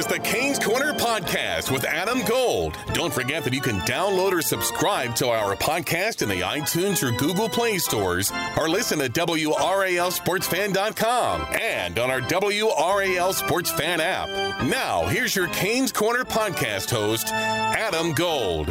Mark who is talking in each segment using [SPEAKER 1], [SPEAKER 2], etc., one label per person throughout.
[SPEAKER 1] Is the Canes Corner Podcast with Adam Gold. Don't forget that you can download or subscribe to our podcast in the iTunes or Google Play stores or listen at WRALSportsFan.com and on our WRAL Sports Fan app. Now, here's your Canes Corner Podcast host, Adam Gold.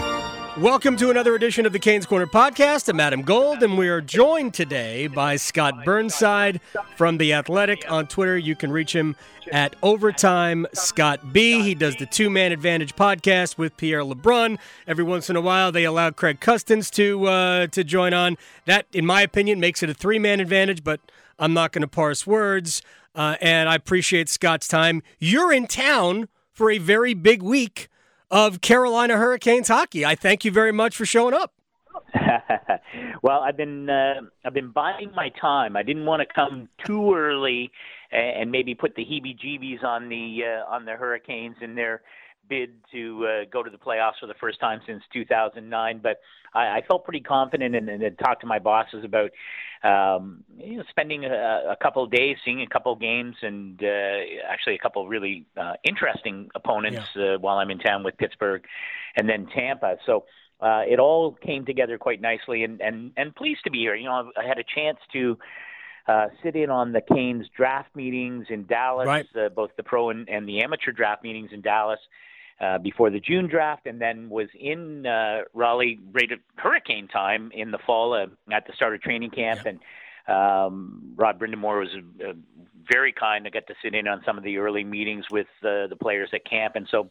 [SPEAKER 2] Welcome to another edition of the Canes Corner podcast. I'm Adam Gold, and we are joined today by Scott Burnside from The Athletic on Twitter. You can reach him at Overtime Scott B. He does the Two Man Advantage podcast with Pierre LeBrun. Every once in a while, they allow Craig Custance to uh, to join on. That, in my opinion, makes it a three man advantage. But I'm not going to parse words. Uh, and I appreciate Scott's time. You're in town for a very big week of Carolina Hurricanes hockey. I thank you very much for showing up.
[SPEAKER 3] well, I've been uh, I've been buying my time. I didn't want to come too early and maybe put the heebie-jeebies on the uh, on the Hurricanes in their bid to uh, go to the playoffs for the first time since 2009. But I, I felt pretty confident and, and had talked to my bosses about um, you know, spending a, a couple of days, seeing a couple of games, and uh, actually a couple of really uh, interesting opponents yeah. uh, while I'm in town with Pittsburgh and then Tampa. So uh, it all came together quite nicely, and, and, and pleased to be here. You know, I had a chance to uh, sit in on the Canes draft meetings in Dallas,
[SPEAKER 2] right.
[SPEAKER 3] uh, both the pro and, and the amateur draft meetings in Dallas uh, before the June draft, and then was in uh, Raleigh right at hurricane time in the fall uh, at the start of training camp. And um, Rod Brind'Amour was uh, very kind. I got to sit in on some of the early meetings with uh, the players at camp, and so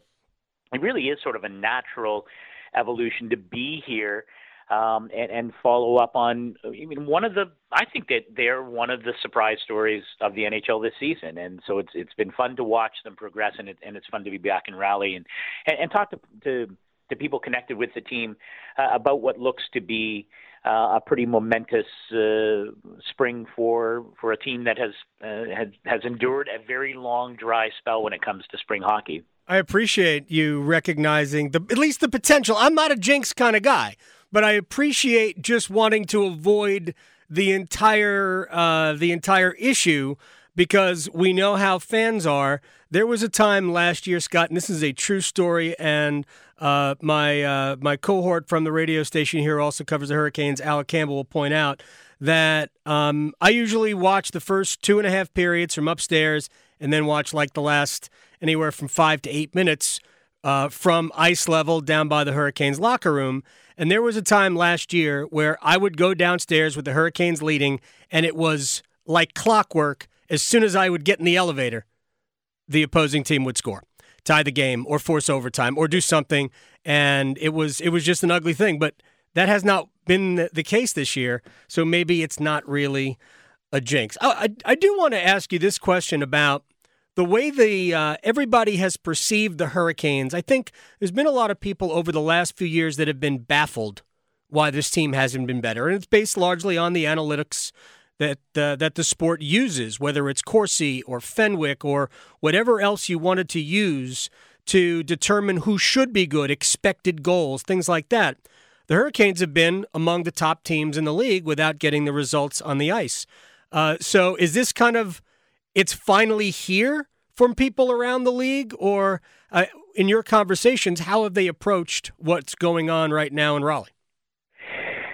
[SPEAKER 3] it really is sort of a natural evolution to be here um, and, and follow up on. I mean, one of the I think that they're one of the surprise stories of the NHL this season, and so it's it's been fun to watch them progress, and it, and it's fun to be back in Raleigh and and, and talk to, to to people connected with the team uh, about what looks to be uh, a pretty momentous uh, spring for for a team that has uh, has has endured a very long dry spell when it comes to spring hockey.
[SPEAKER 2] I appreciate you recognizing the at least the potential. I'm not a jinx kind of guy, but I appreciate just wanting to avoid the entire uh, the entire issue because we know how fans are. There was a time last year, Scott, and this is a true story, and uh, my uh, my cohort from the radio station here also covers the Hurricanes. Alec Campbell will point out that um, I usually watch the first two and a half periods from upstairs, and then watch like the last anywhere from five to eight minutes uh, from ice level down by the Hurricanes locker room. And there was a time last year where I would go downstairs with the Hurricanes leading, and it was like clockwork. As soon as I would get in the elevator, the opposing team would score, tie the game, or force overtime, or do something. And it was it was just an ugly thing. But that has not been the case this year. So maybe it's not really a jinx. I, I, I do want to ask you this question about the way the uh, everybody has perceived the Hurricanes, I think there's been a lot of people over the last few years that have been baffled why this team hasn't been better, and it's based largely on the analytics that uh, that the sport uses, whether it's Corsi or Fenwick or whatever else you wanted to use to determine who should be good, expected goals, things like that. The Hurricanes have been among the top teams in the league without getting the results on the ice. Uh, so, is this kind of it's finally here from people around the league, or uh, in your conversations, how have they approached what's going on right now in Raleigh?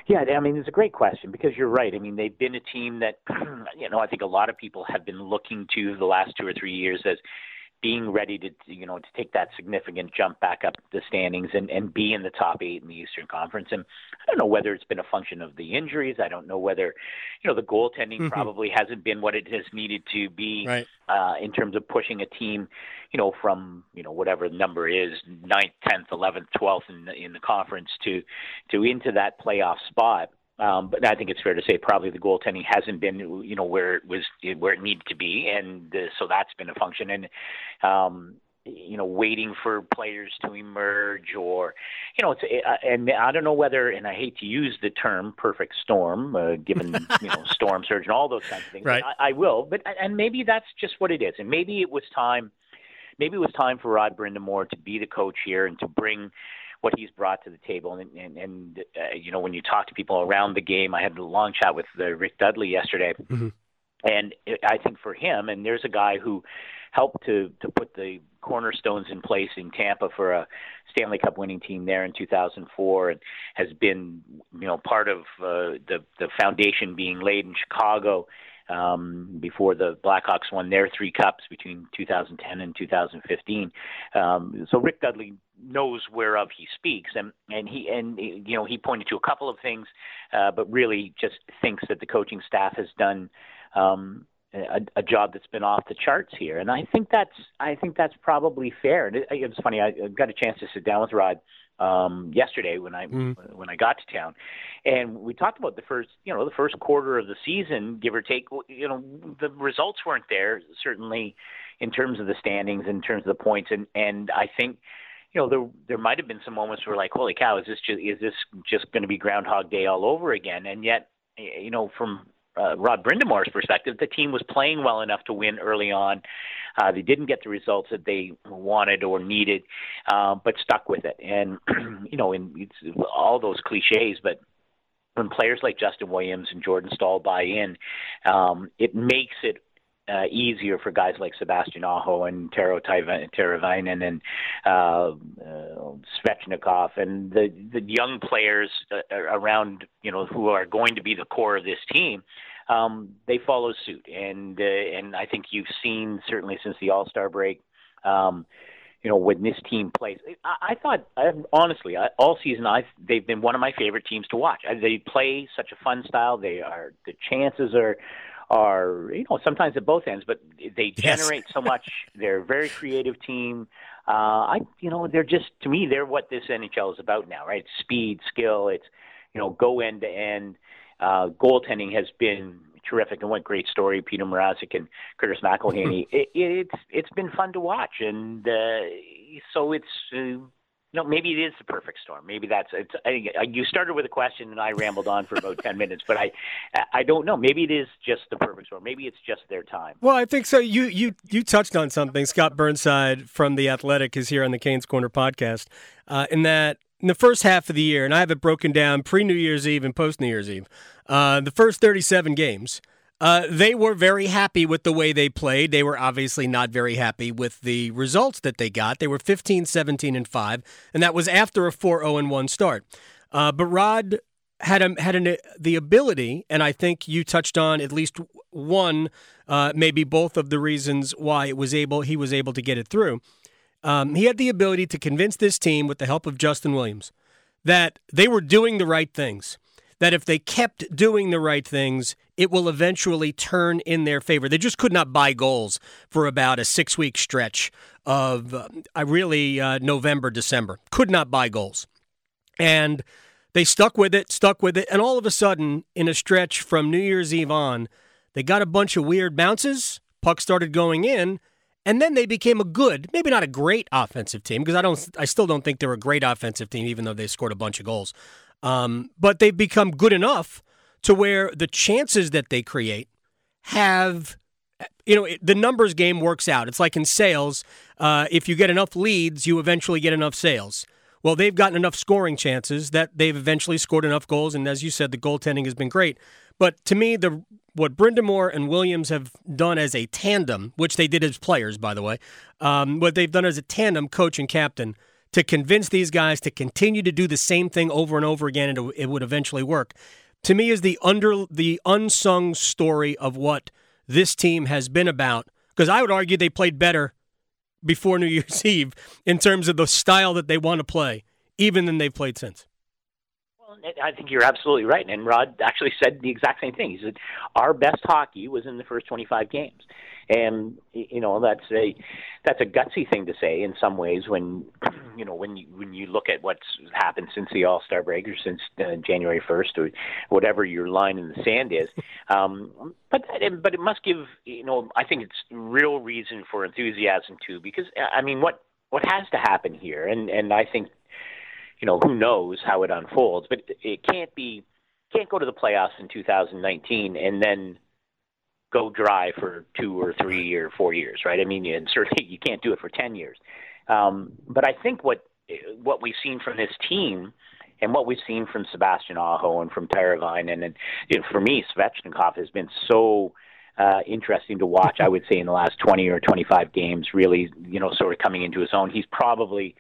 [SPEAKER 3] Yeah, I mean, it's a great question because you're right. I mean, they've been a team that, you know, I think a lot of people have been looking to the last two or three years as being ready to you know to take that significant jump back up the standings and and be in the top eight in the Eastern Conference. And I don't know whether it's been a function of the injuries. I don't know whether you know the goaltending mm-hmm. probably hasn't been what it has needed to be
[SPEAKER 2] right.
[SPEAKER 3] uh, in terms of pushing a team, you know, from you know whatever the number is, ninth, tenth, eleventh, twelfth in the, in the conference to to into that playoff spot. Um, but I think it's fair to say probably the goaltending hasn't been, you know, where it was where it needed to be, and uh, so that's been a function. And um, you know, waiting for players to emerge, or you know, it's uh, and I don't know whether, and I hate to use the term "perfect storm," uh, given you know storm surge and all those kinds of things.
[SPEAKER 2] Right.
[SPEAKER 3] I, I will, but and maybe that's just what it is, and maybe it was time. Maybe it was time for Rod Brind'Amour to be the coach here and to bring what he's brought to the table. And and, and uh, you know, when you talk to people around the game, I had a long chat with uh, Rick Dudley yesterday, mm-hmm. and I think for him, and there's a guy who helped to to put the cornerstones in place in Tampa for a Stanley Cup winning team there in 2004, and has been you know part of uh, the the foundation being laid in Chicago um, before the Blackhawks won their three cups between 2010 and 2015. Um, so Rick Dudley knows whereof he speaks, and and he and you know he pointed to a couple of things, uh, but really just thinks that the coaching staff has done. Um, a, a job that's been off the charts here, and I think that's I think that's probably fair. And it, it was funny. I got a chance to sit down with Rod um, yesterday when I mm. when I got to town, and we talked about the first you know the first quarter of the season, give or take. You know the results weren't there certainly in terms of the standings, in terms of the points, and and I think you know there there might have been some moments where like holy cow is this just is this just going to be Groundhog Day all over again? And yet you know from uh, Rod Brind'Amour's perspective, the team was playing well enough to win early on. Uh, they didn't get the results that they wanted or needed, uh, but stuck with it. And you know, in it's all those cliches, but when players like Justin Williams and Jordan Staal buy in, um, it makes it uh, easier for guys like Sebastian Aho and Tero Teravainen and uh, uh, Svechnikov and the the young players uh, around you know who are going to be the core of this team. Um, they follow suit, and uh, and I think you've seen certainly since the All Star break. Um, you know when this team plays. I, I thought, I, honestly, I, all season I've, they've been one of my favorite teams to watch. I, they play such a fun style. They are the chances are are you know sometimes at both ends, but they generate yes. so much. They're a very creative team. Uh, I you know they're just to me they're what this NHL is about now, right? speed, skill. It's you know go end to end. Uh, goaltending has been terrific, and what great story Peter Mrazek and Curtis McElhinney. it, it's it's been fun to watch, and uh, so it's. Uh, no, maybe it is the perfect storm. Maybe that's it's. I, you started with a question and I rambled on for about ten minutes, but I, I don't know. Maybe it is just the perfect storm. Maybe it's just their time.
[SPEAKER 2] Well, I think so. You you you touched on something. Scott Burnside from the Athletic is here on the Canes Corner podcast. Uh, in that in the first half of the year, and I have it broken down pre New Year's Eve and post New Year's Eve. Uh, the first thirty-seven games. Uh, they were very happy with the way they played. They were obviously not very happy with the results that they got. They were 15, 17, and 5, and that was after a 4 0 1 start. Uh, but Rod had a, had an, the ability, and I think you touched on at least one, uh, maybe both of the reasons why it was able he was able to get it through. Um, he had the ability to convince this team, with the help of Justin Williams, that they were doing the right things that if they kept doing the right things, it will eventually turn in their favor. They just could not buy goals for about a six week stretch of uh, really uh, November, December. Could not buy goals. And they stuck with it, stuck with it. And all of a sudden, in a stretch from New Year's Eve on, they got a bunch of weird bounces. Puck started going in. And then they became a good, maybe not a great offensive team because I don't, I still don't think they're a great offensive team, even though they scored a bunch of goals. Um, but they've become good enough to where the chances that they create have you know the numbers game works out. It's like in sales uh, if you get enough leads you eventually get enough sales. Well they've gotten enough scoring chances that they've eventually scored enough goals and as you said the goaltending has been great. But to me the what Brind'Amour and Williams have done as a tandem which they did as players by the way um, what they've done as a tandem coach and captain to convince these guys to continue to do the same thing over and over again and it would eventually work to me is the under the unsung story of what this team has been about. Because I would argue they played better before New Year's Eve in terms of the style that they want to play even than they've played since
[SPEAKER 3] I think you're absolutely right. And Rod actually said the exact same thing. He said our best hockey was in the first 25 games, and you know that's a that's a gutsy thing to say in some ways when you know when you when you look at what's happened since the All Star break or since uh, January 1st or whatever your line in the sand is. Um, but that, but it must give you know I think it's real reason for enthusiasm too because I mean what what has to happen here and and I think you know, who knows how it unfolds, but it can't be can't go to the playoffs in 2019 and then go dry for two or three or four years, right? I mean, and certainly you can't do it for 10 years. Um, but I think what what we've seen from this team and what we've seen from Sebastian Aho and from Teravainen and, and you know, for me, Svechnikov has been so uh, interesting to watch. I would say in the last 20 or 25 games, really, you know, sort of coming into his own. He's probably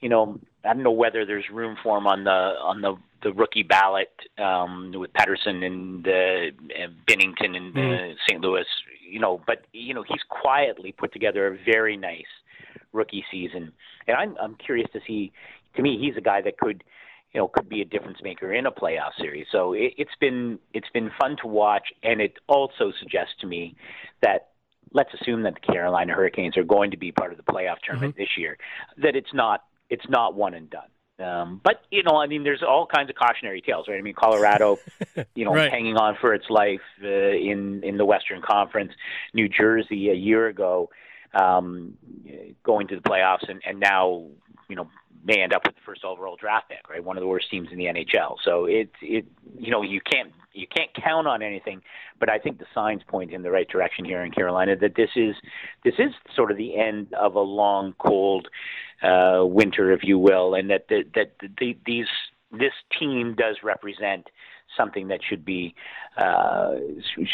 [SPEAKER 3] you know, I don't know whether there's room for him on the on the the rookie ballot um, with Pettersson and the uh, Binnington and uh, mm. St. Louis. You know, but you know he's quietly put together a very nice rookie season, and I'm I'm curious to see. To me, he's a guy that could, you know, could be a difference maker in a playoff series. So it, it's been it's been fun to watch, and it also suggests to me that let's assume that the Carolina Hurricanes are going to be part of the playoff tournament mm-hmm. this year, that it's not it's not one and done. Um, but you know, I mean, there's all kinds of cautionary tales, right? I mean, Colorado, you know, right. hanging on for its life uh, in in the Western Conference. New Jersey a year ago, um, going to the playoffs, and and now you know may end up with the first overall draft pick, right? One of the worst teams in the NHL. So it it you know you can't you can't count on anything, but I think the signs point in the right direction here in Carolina that this is this is sort of the end of a long cold uh, winter, if you will, and that the, that the, these this team does represent something that should be uh,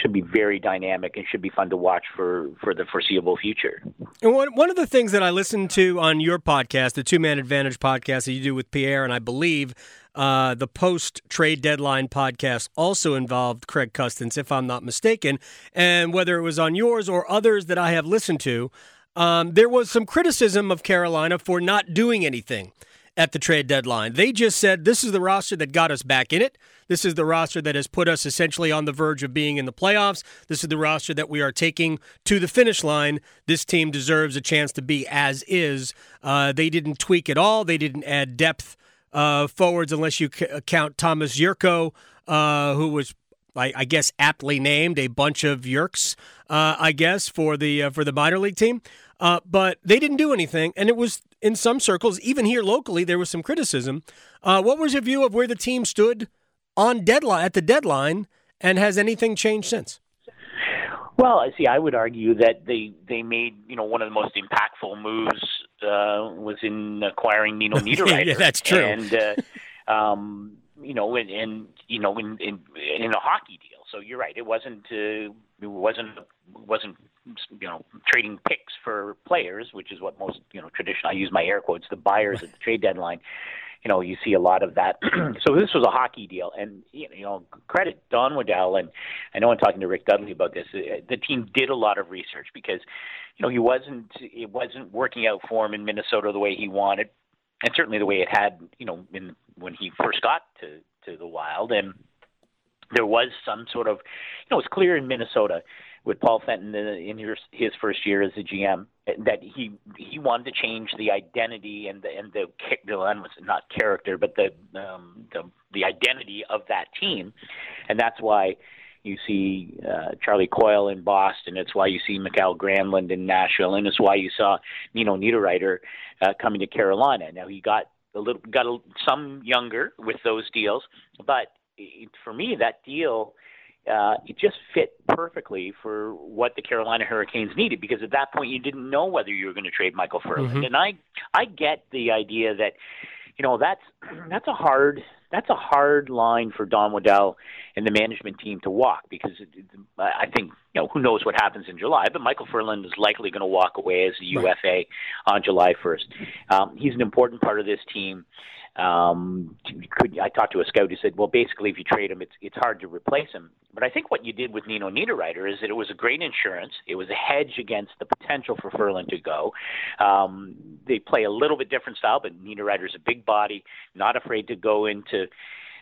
[SPEAKER 3] should be very dynamic and should be fun to watch for for the foreseeable future.
[SPEAKER 2] And one one of the things that I listened to on your podcast, the Two Man Advantage podcast that you do with Pierre, and I believe uh, the post trade deadline podcast also involved Craig Custance, if I'm not mistaken. And whether it was on yours or others that I have listened to, um, there was some criticism of Carolina for not doing anything at the trade deadline. They just said, this is the roster that got us back in it. This is the roster that has put us essentially on the verge of being in the playoffs. This is the roster that we are taking to the finish line. This team deserves a chance to be as is. Uh, they didn't tweak at all, they didn't add depth uh, forwards unless you c- count Thomas Jurco, uh, who was I, I, guess aptly named a bunch of Yerks, uh, I guess for the uh, for the minor league team. Uh, but they didn't do anything, and it was in some circles, even here locally, there was some criticism. Uh, what was your view of where the team stood on deadline at the deadline, and has anything changed since?
[SPEAKER 3] Well, I see, I would argue that they they made you know one of the most impactful moves uh, was in acquiring Nino Niederreiter.
[SPEAKER 2] yeah, that's true.
[SPEAKER 3] And uh, um, you know, and, and you know, in, in in a hockey deal. So you're right. It wasn't uh, it wasn't wasn't you know trading picks for players, which is what most you know traditional. I use my air quotes. The buyers at the trade deadline. You know, you see a lot of that. so this was a hockey deal, and you know, credit Don Waddell, and I know I'm talking to Rick Dudley about this. Uh, the team did a lot of research because, you know, he wasn't it wasn't working out for him in Minnesota the way he wanted, and certainly the way it had, you know, in when he first got to to the Wild, and there was some sort of, you know, it's clear in Minnesota with Paul Fenton in his, his first year as a GM that he he wanted to change the identity and the and the the was not character but the um, the the identity of that team, and that's why you see uh, Charlie Coyle in Boston. It's why you see Mikael Granlund in Nashville, and it's why you saw Nino Niederreiter uh, coming to Carolina. Now he got a little got a, some younger with those deals, but it, for me that deal uh, it just fit perfectly for what the Carolina Hurricanes needed because at that point you didn't know whether you were going to trade Michael Ferland. Mm-hmm. And I I get the idea that you know that's that's a hard that's a hard line for Don Waddell and the management team to walk because it, I think you know who knows what happens in July, but Michael Ferland is likely going to walk away as a UFA right. on July 1st. Um, he's an important part of this team. Um, could, I talked to a scout who said, well, basically, if you trade him, it's it's hard to replace him. But I think what you did with Nino Niederreiter is that it was a great insurance. It was a hedge against the potential for Ferland to go. Um, they play a little bit different style, but Niederreiter's a big body, not afraid to go into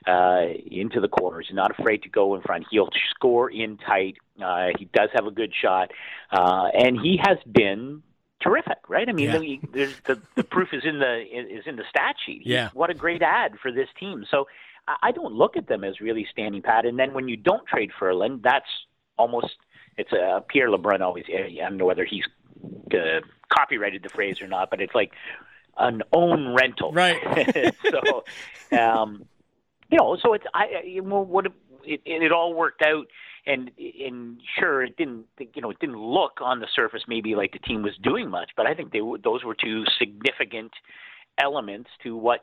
[SPEAKER 3] uh, into the corners. Not afraid to go in front. He'll score in tight. Uh, he does have a good shot, uh, and he has been terrific, right? I mean, yeah. the, the, the proof is in the is in the stat sheet.
[SPEAKER 2] Yeah.
[SPEAKER 3] What a great ad for this team. So I don't look at them as really standing pat. And then when you don't trade Ferland, that's almost it's a Pierre LeBrun always. I don't know whether he's uh, copyrighted the phrase or not, but it's like an own rental,
[SPEAKER 2] right?
[SPEAKER 3] so, um, you know, so it's I what it, it all worked out and and sure it didn't you know it didn't look on the surface maybe like the team was doing much but i think they those were two significant elements to what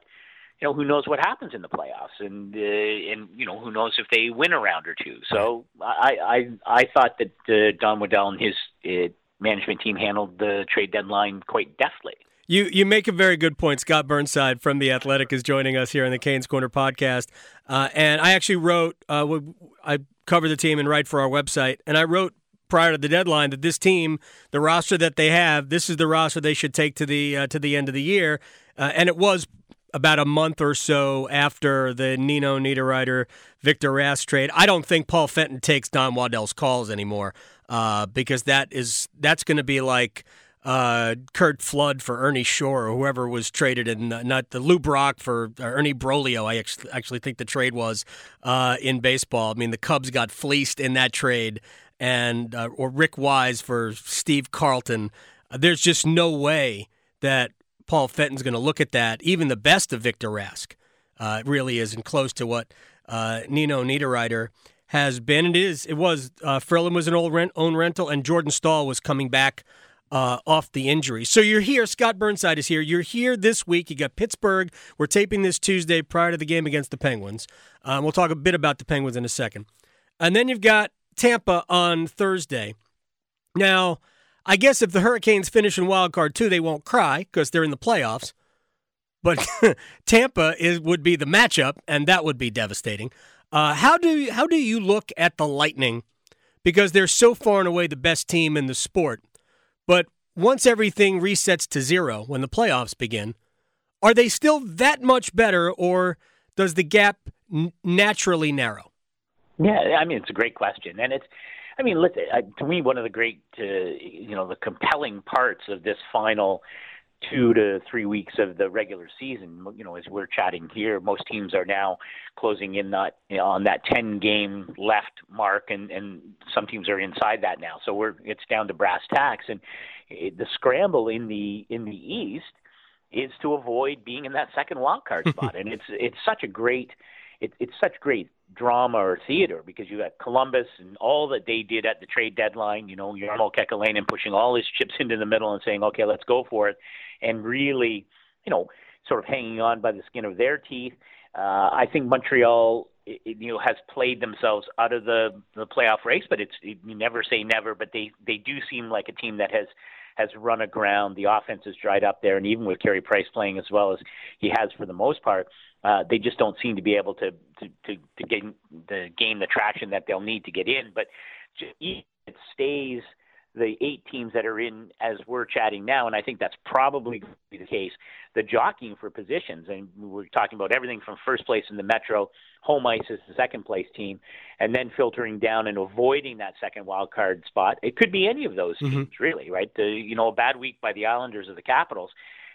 [SPEAKER 3] you know who knows what happens in the playoffs and uh, and you know who knows if they win a round or two. So i i i thought that uh, don waddell and his uh, management team handled the trade deadline quite deftly
[SPEAKER 2] you you make a very good point. Scott Burnside from the Athletic is joining us here in the Canes Corner podcast, uh, and I actually wrote. Uh, I cover the team and write for our website, and I wrote prior to the deadline that this team, the roster that they have, this is the roster they should take to the uh, to the end of the year, uh, and it was about a month or so after the Nino Niederreiter Victor Rask trade. I don't think Paul Fenton takes Don Waddell's calls anymore uh, because that is that's going to be like uh, Curt Flood for Ernie Shore or whoever was traded, and uh, not the Lou Brock for uh, Ernie Broglio. I actually think the trade was uh, in baseball. I mean, the Cubs got fleeced in that trade, and uh, or Rick Wise for Steve Carlton. Uh, there's just no way that Paul Fenton's going to look at that. Even the best of Victor Rask uh really isn't close to what Nino Niederreiter has been. It is. It was. Uh, Ferland was an old rent, own rental, and Jordan Staal was coming back uh, off the injury. So you're here. Scott Burnside is here. You're here this week. You got Pittsburgh. We're taping this Tuesday prior to the game against the Penguins. Um, we'll talk a bit about the Penguins in a second. And then you've got Tampa on Thursday. Now, I guess if the Hurricanes finish in wild card two, they won't cry because they're in the playoffs. But Tampa is would be the matchup, and that would be devastating. Uh, how do how do you look at the Lightning? Because they're so far and away the best team in the sport. But once everything resets to zero when the playoffs begin, are they still that much better, or does the gap n- naturally narrow?
[SPEAKER 3] Yeah, I mean it's a great question, and it's, I mean, listen, to me, one of the great, uh, you know, the compelling parts of this final two to three weeks of the regular season. You know, as we're chatting here, most teams are now closing in that you know, on that 10 game left mark, and and some teams are inside that now. So we're it's down to brass tacks, and it, the scramble in the in the East is to avoid being in that second wild card spot, and it's it's such a great it, it's such great drama or theater because you got Columbus and all that they did at the trade deadline. You know, Jarmo Kekalainen pushing all his chips into the middle and saying, "Okay, let's go for it," and really, you know, sort of hanging on by the skin of their teeth. Uh, I think Montreal, it, you know, has played themselves out of the the playoff race, but it's it, you never say never. But they they do seem like a team that has has run aground. The offense has dried up there, and even with Carey Price playing as well as he has for the most part, uh, they just don't seem to be able to to to, to gain the gain the traction that they'll need to get in. But it stays the eight teams that are in as we're chatting now, and I think that's probably going to be the case. The jockeying for positions, and we're talking about everything from first place in the Metro, home ice is the second place team, and then filtering down and avoiding that second wild card spot. It could be any of those mm-hmm. teams, really, right? The, you know, a bad week by the Islanders or the Capitals,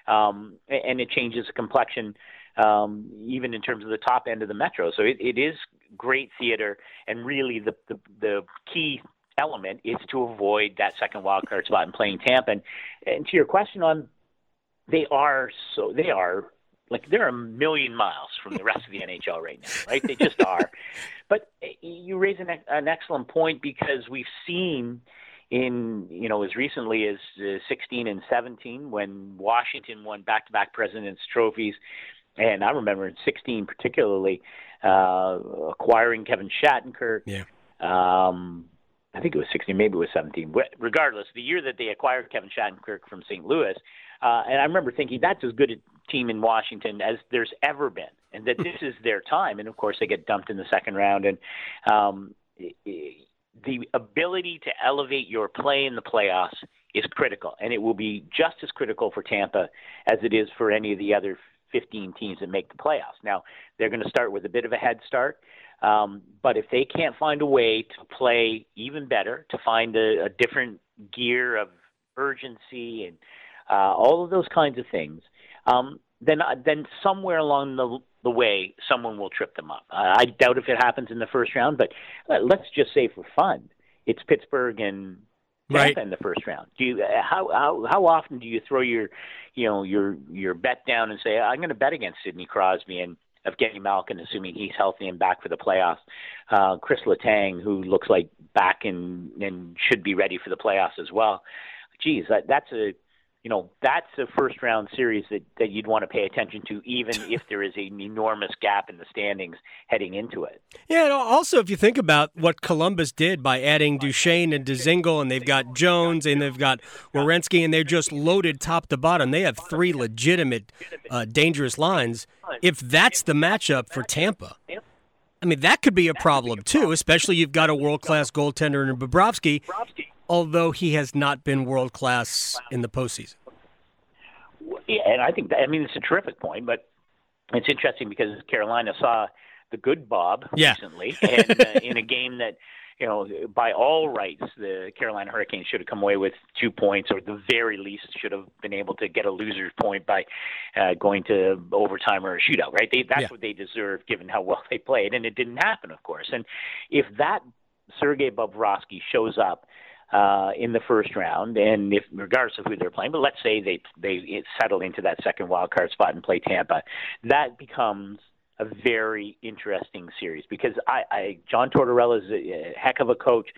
[SPEAKER 3] um, and it changes the complexion um, even in terms of the top end of the metro. So it, it is great theater, and really the, the the key element is to avoid that second wild card spot in playing Tampa. And, and to your question on, they are so they are like they're a million miles from the rest of the NHL right now, right? They just are. But you raise an, an excellent point because we've seen in you know as recently as uh, 16 and 17 when Washington won back-to-back Presidents Trophies, and I remember in 16 particularly uh, acquiring Kevin Shattenkirk.
[SPEAKER 2] Yeah.
[SPEAKER 3] Um, I think it was 16, maybe it was 17. Regardless, the year that they acquired Kevin Shattenkirk from St. Louis, uh, and I remember thinking that's as good a team in Washington as there's ever been, and that this is their time. And of course, they get dumped in the second round. And um, the ability to elevate your play in the playoffs is critical, and it will be just as critical for Tampa as it is for any of the other 15 teams that make the playoffs. Now they're going to start with a bit of a head start. Um, but if they can't find a way to play even better, to find a, a different gear of urgency and uh, all of those kinds of things, um, then uh, then somewhere along the the way, someone will trip them up. I doubt if it happens in the first round, but uh, let's just say for fun, it's Pittsburgh and
[SPEAKER 2] right.
[SPEAKER 3] in the first round. Do you how how how often do you throw your you know your your bet down and say I'm going to bet against Sidney Crosby and Evgeny Malkin, assuming he's healthy and back for the playoffs. Uh, Chris Letang, who looks like back and and should be ready for the playoffs as well. Geez, that, that's a you know that's a first round series that, that you'd want to pay attention to, even if there is an enormous gap in the standings heading into it.
[SPEAKER 2] Yeah, and also if you think about what Columbus did by adding Duchene and Dzingel, and they've got Jones and they've got Werenski, and they're just loaded top to bottom. They have three legitimate, uh, dangerous lines. If that's the matchup for Tampa. I mean, that could be a problem too, especially you've got a world class goaltender in Bobrovsky although he has not been world class in the postseason.
[SPEAKER 3] Yeah, and I think that, I mean it's a terrific point, but it's interesting because Carolina saw the good Bob
[SPEAKER 2] yeah.
[SPEAKER 3] recently, and uh, in a game that you know by all rights the Carolina Hurricanes should have come away with two points, or at the very least should have been able to get a loser's point by uh, going to overtime or a shootout. Right? They, that's
[SPEAKER 2] yeah.
[SPEAKER 3] what they deserve, given how well they played, and it didn't happen, of course. And if that Sergei Bobrovsky shows up uh, in the first round, and if regardless of who they're playing, but let's say they they settle into that second wild card spot and play Tampa, that becomes a very interesting series because I, I John Tortorella is a, a heck of a coach.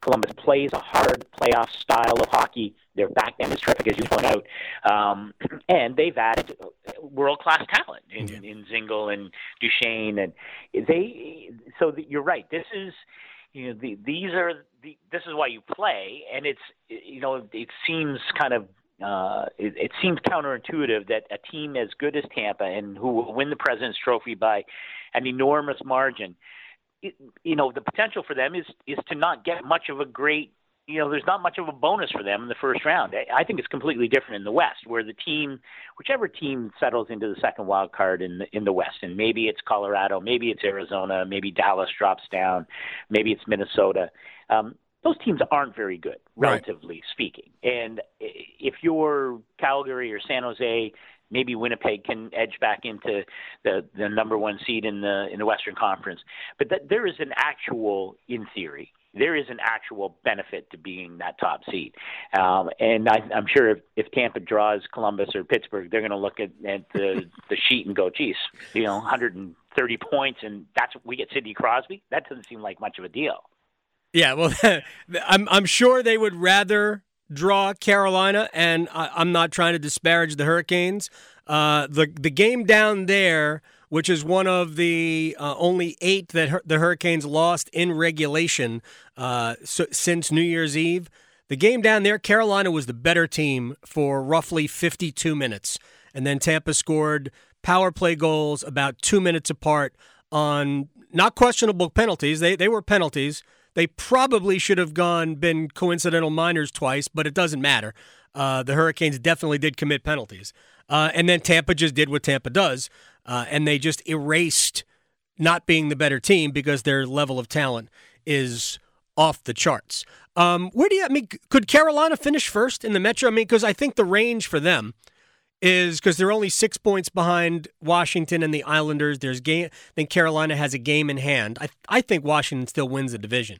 [SPEAKER 3] Columbus plays a hard playoff style of hockey. Their back end is terrific, as you point out, um, and they've added world class talent in, yeah. in Dzingel and Duchene, and they. So the, you're right. This is you know the, these are the, this is why you play and it's you know it seems kind of uh, it, it seems counterintuitive that a team as good as Tampa and who will win the President's Trophy by an enormous margin, it, you know, the potential for them is is to not get much of a great you know, there's not much of a bonus for them in the first round. I think it's completely different in the West, where the team, whichever team settles into the second wild card in the, in the West, and maybe it's Colorado, maybe it's Arizona, maybe Dallas drops down, maybe it's Minnesota. Um, those teams aren't very good, relatively right. speaking. And if you're Calgary or San Jose, maybe Winnipeg can edge back into the the number one seed in the in the Western Conference. But that, there is an actual, in theory, there is an actual benefit to being that top seed. Um, and I, I'm sure if, if Tampa draws Columbus or Pittsburgh, they're going to look at, at the, the sheet and go, geez, you know, 130 points, and that's we get Sidney Crosby. That doesn't seem like much of a deal.
[SPEAKER 2] Yeah, well, I'm I'm sure they would rather draw Carolina, and I, am not trying to disparage the Hurricanes. Uh, the the game down there which is one of the uh, only eight that her- the Hurricanes lost in regulation uh, so, since New Year's Eve. The game down there, Carolina was the better team for roughly 52 minutes. And then Tampa scored power play goals about two minutes apart on not questionable penalties. They, they were penalties. They probably should have gone been coincidental minors twice, but it doesn't matter. Uh, the Hurricanes definitely did commit penalties. Uh, and then Tampa just did what Tampa does uh, and they just erased not being the better team because their level of talent is off the charts. Um, where do you? I mean, could Carolina finish first in the Metro? I mean, because I think the range for them is because they're only six points behind Washington and the Islanders. There's game. I think Carolina has a game in hand. I I think Washington still wins the division,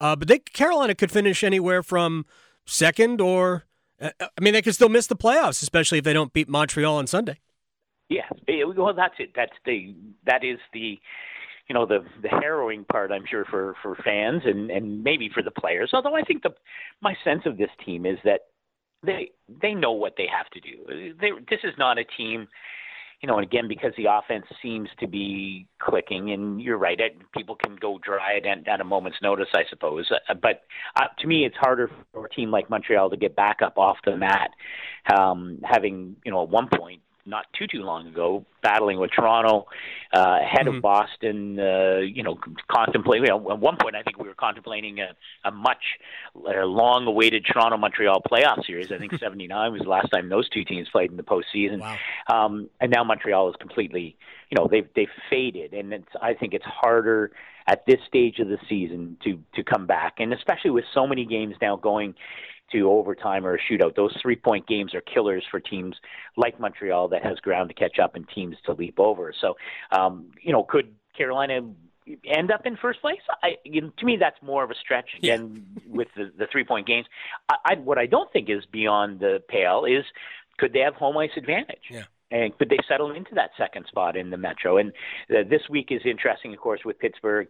[SPEAKER 2] uh, but they Carolina could finish anywhere from second or. Uh, I mean, they could still miss the playoffs, especially if they don't beat Montreal on Sunday.
[SPEAKER 3] Yeah, well, that's it. That's the that is the you know the the harrowing part I'm sure for for fans and and maybe for the players. Although I think the my sense of this team is that they they know what they have to do. They, this is not a team, you know, and again because the offense seems to be clicking. And you're right, people can go dry at, at a moment's notice, I suppose. Uh, but uh, to me, it's harder for a team like Montreal to get back up off the mat, um, having you know at one point not too too long ago, battling with Toronto, uh, ahead mm-hmm. of Boston. Uh, you know, contemplating. You know, at one point, I think we were contemplating a, a much uh, long-awaited Toronto Montreal playoff series. I think '79 was the last time those two teams played in the postseason. Wow. Um, and now Montreal is completely, you know, they've they've faded, and it's I think it's harder at this stage of the season to to come back, and especially with so many games now going to overtime or a shootout. Those three point games are killers for teams like Montreal that has ground to catch up and teams to leap over. So, um, you know, could Carolina end up in first place? I, you know, to me, that's more of a stretch yeah. than with the, the three point games. I, I, what I don't think is beyond the pale is could they have home ice advantage?
[SPEAKER 2] Yeah.
[SPEAKER 3] And could they settle into that second spot in the Metro? And uh, this week is interesting, of course, with Pittsburgh,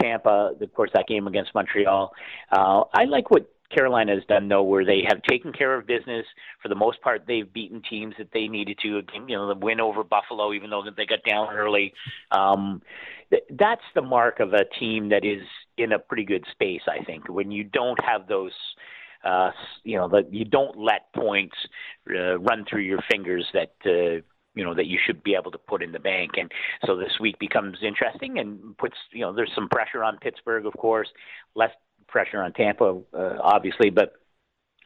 [SPEAKER 3] Tampa, of course, that game against Montreal. Uh, I like what Carolina has done though, where they have taken care of business for the most part. They've beaten teams that they needed to. You know, the win over Buffalo, even though they got down early. Um, th- that's the mark of a team that is in a pretty good space. I think when you don't have those. Uh, you know that you don't let points uh, run through your fingers that uh, you know that you should be able to put in the bank and so this week becomes interesting and puts you know there's some pressure on Pittsburgh of course less pressure on Tampa, uh, obviously, but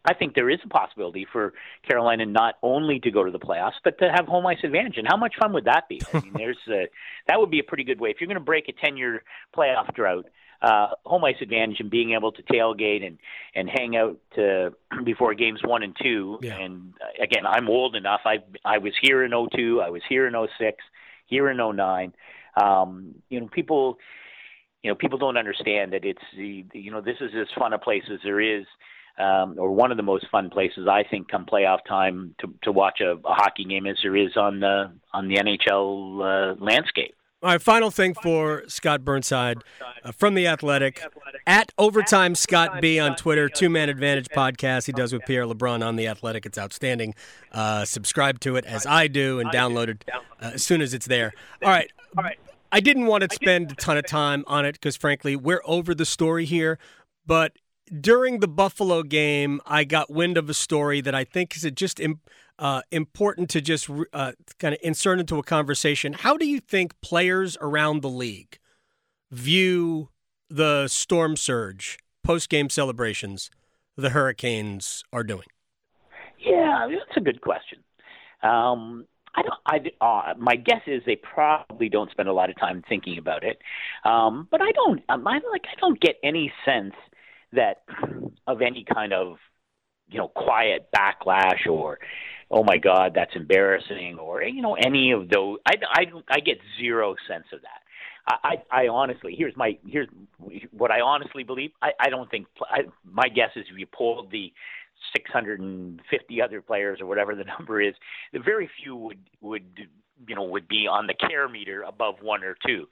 [SPEAKER 3] I think there is a possibility for Carolina not only to go to the playoffs, but to have home ice advantage. And how much fun would that be? I mean, there's a, that would be a pretty good way if you're going to break a 10-year playoff drought. Uh, home ice advantage and being able to tailgate and and hang out to, before games one and two. Yeah. And uh, again, I'm old enough. I I was here in 02. I was here in 06, here in 09. Um, you know, people you know people don't understand that it's the you know this is as fun a place as there is um, or one of the most fun places I think come playoff time to to watch a, a hockey game as there is on the on the NHL uh, landscape.
[SPEAKER 2] All right, final thing for Scott Burnside uh, from the Athletic at Overtime Scott B on Twitter, Two Man Advantage podcast he does with Pierre LeBrun on the Athletic. It's outstanding. Uh, subscribe to it as I do and download it uh, as soon as it's there. All right. All right. I didn't want to spend a ton of time on it because, frankly, we're over the story here. But during the Buffalo game, I got wind of a story that I think is just uh, important to just uh, kind of insert into a conversation. How do you think players around the league view the storm surge post game celebrations the Hurricanes are doing?
[SPEAKER 3] Yeah, that's a good question. Um, I don't. I uh, my guess is they probably don't spend a lot of time thinking about it. Um, but I don't. Um, I like. I don't get any sense that of any kind of you know quiet backlash or oh my god that's embarrassing or you know any of those. I I I get zero sense of that. I, I honestly here's my here's what I honestly believe. I, I don't think I, my guess is if you pulled the 650 other players or whatever the number is, the very few would would you know would be on the care meter above one or two.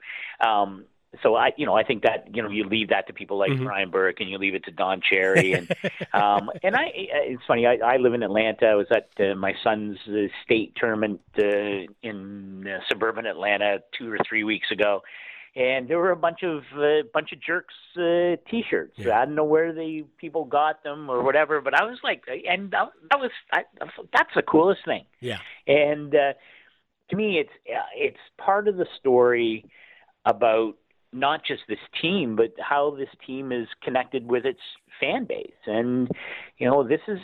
[SPEAKER 3] Um, so I, you know, I think that you know you leave that to people like mm-hmm. Brian Burke and you leave it to Don Cherry and um, and I. It's funny. I, I live in Atlanta. I was at uh, my son's uh, state tournament uh, in uh, suburban Atlanta two or three weeks ago, and there were a bunch of uh, bunch of jerks uh, t-shirts. Yeah. I don't know where the people got them or whatever, but I was like, and that, that was I, that's the coolest thing.
[SPEAKER 2] Yeah,
[SPEAKER 3] and uh, to me, it's uh, it's part of the story about not just this team, but how this team is connected with its fan base, and you know, this is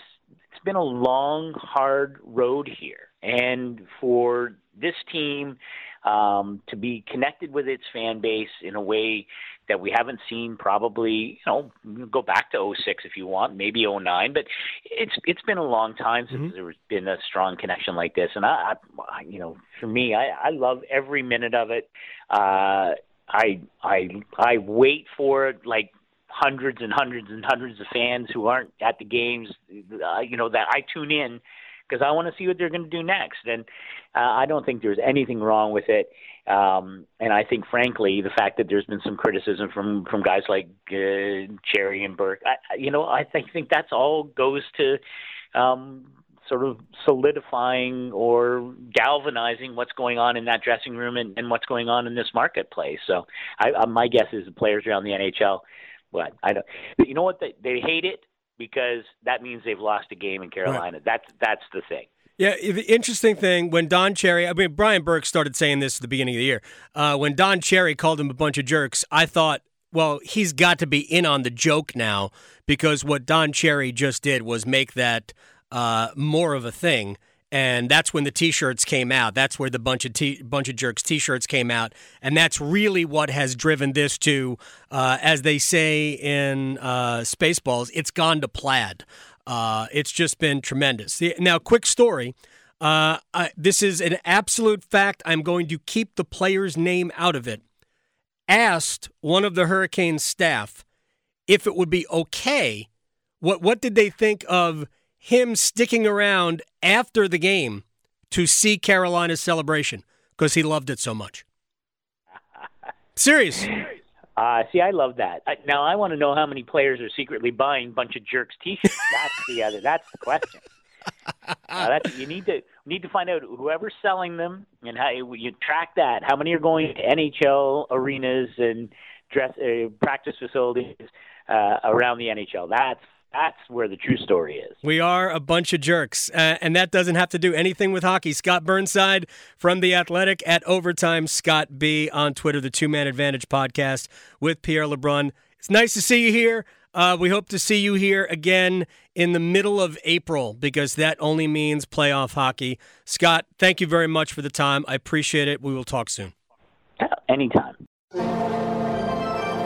[SPEAKER 3] it's been a long, hard road here, and for this team um, to be connected with its fan base in a way that we haven't seen probably, you know, go back to 06 if you want, maybe 09, but it's it's been a long time since mm-hmm. there's been a strong connection like this. And I, I you know, for me, I, I love every minute of it. Uh, I I I wait for it like hundreds and hundreds and hundreds of fans who aren't at the games, uh, you know, that I tune in because I want to see what they're going to do next. And uh, I don't think there's anything wrong with it. Um, and I think, frankly, the fact that there's been some criticism from from guys like uh, Cherry and Burke, I, you know, I think think that's all goes to um, sort of solidifying or galvanizing what's going on in that dressing room and, and what's going on in this marketplace. So, I, uh, my guess is the players around the NHL. But I don't. You know what? They they hate it because that means they've lost a game in Carolina. Right. That's that's the thing.
[SPEAKER 2] Yeah, the interesting thing when Don Cherry, I mean, Brian Burke started saying this at the beginning of the year. Uh, when Don Cherry called him a bunch of jerks, I thought, well, he's got to be in on the joke now because what Don Cherry just did was make that uh, more of a thing. And that's when the T-shirts came out. That's where the bunch of t- bunch of jerks T-shirts came out, and that's really what has driven this to, uh, as they say in uh, Spaceballs, it's gone to plaid. Uh, it's just been tremendous. Now, quick story. Uh, I, this is an absolute fact. I'm going to keep the player's name out of it. Asked one of the Hurricanes staff if it would be okay. What what did they think of him sticking around after the game to see Carolina's celebration because he loved it so much? Serious.
[SPEAKER 3] Uh, see, I love that. I, now, I want to know how many players are secretly buying bunch of jerks T-shirts. That's the other. That's the question. uh, that's you need to need to find out whoever's selling them and how you, track that. How many are going to NHL arenas and dress uh, practice facilities uh, around the NHL? That's that's where the true story is.
[SPEAKER 2] We are a bunch of jerks, uh, and that doesn't have to do anything with hockey. Scott Burnside from The Athletic at Overtime, Scott B on Twitter, the Two Man Advantage podcast with Pierre LeBrun. It's nice to see you here. Uh, we hope to see you here again in the middle of April because that only means playoff hockey. Scott, thank you very much for the time. I appreciate it. We will talk soon.
[SPEAKER 3] Anytime.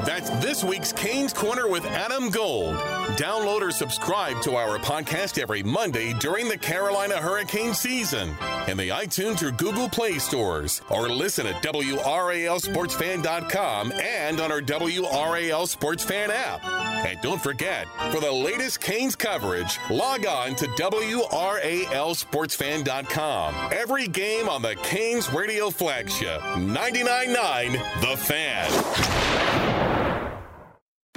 [SPEAKER 1] That's this week's Canes Corner with Adam Gold. Download or subscribe to our podcast every Monday during the Carolina hurricane season in the iTunes or Google Play stores, or listen at WRALSportsFan.com and on our WRAL Sports Fan app. And don't forget, for the latest Canes coverage, log on to WRALSportsFan.com. Every game on the Canes radio flagship, 99.9 The Fan.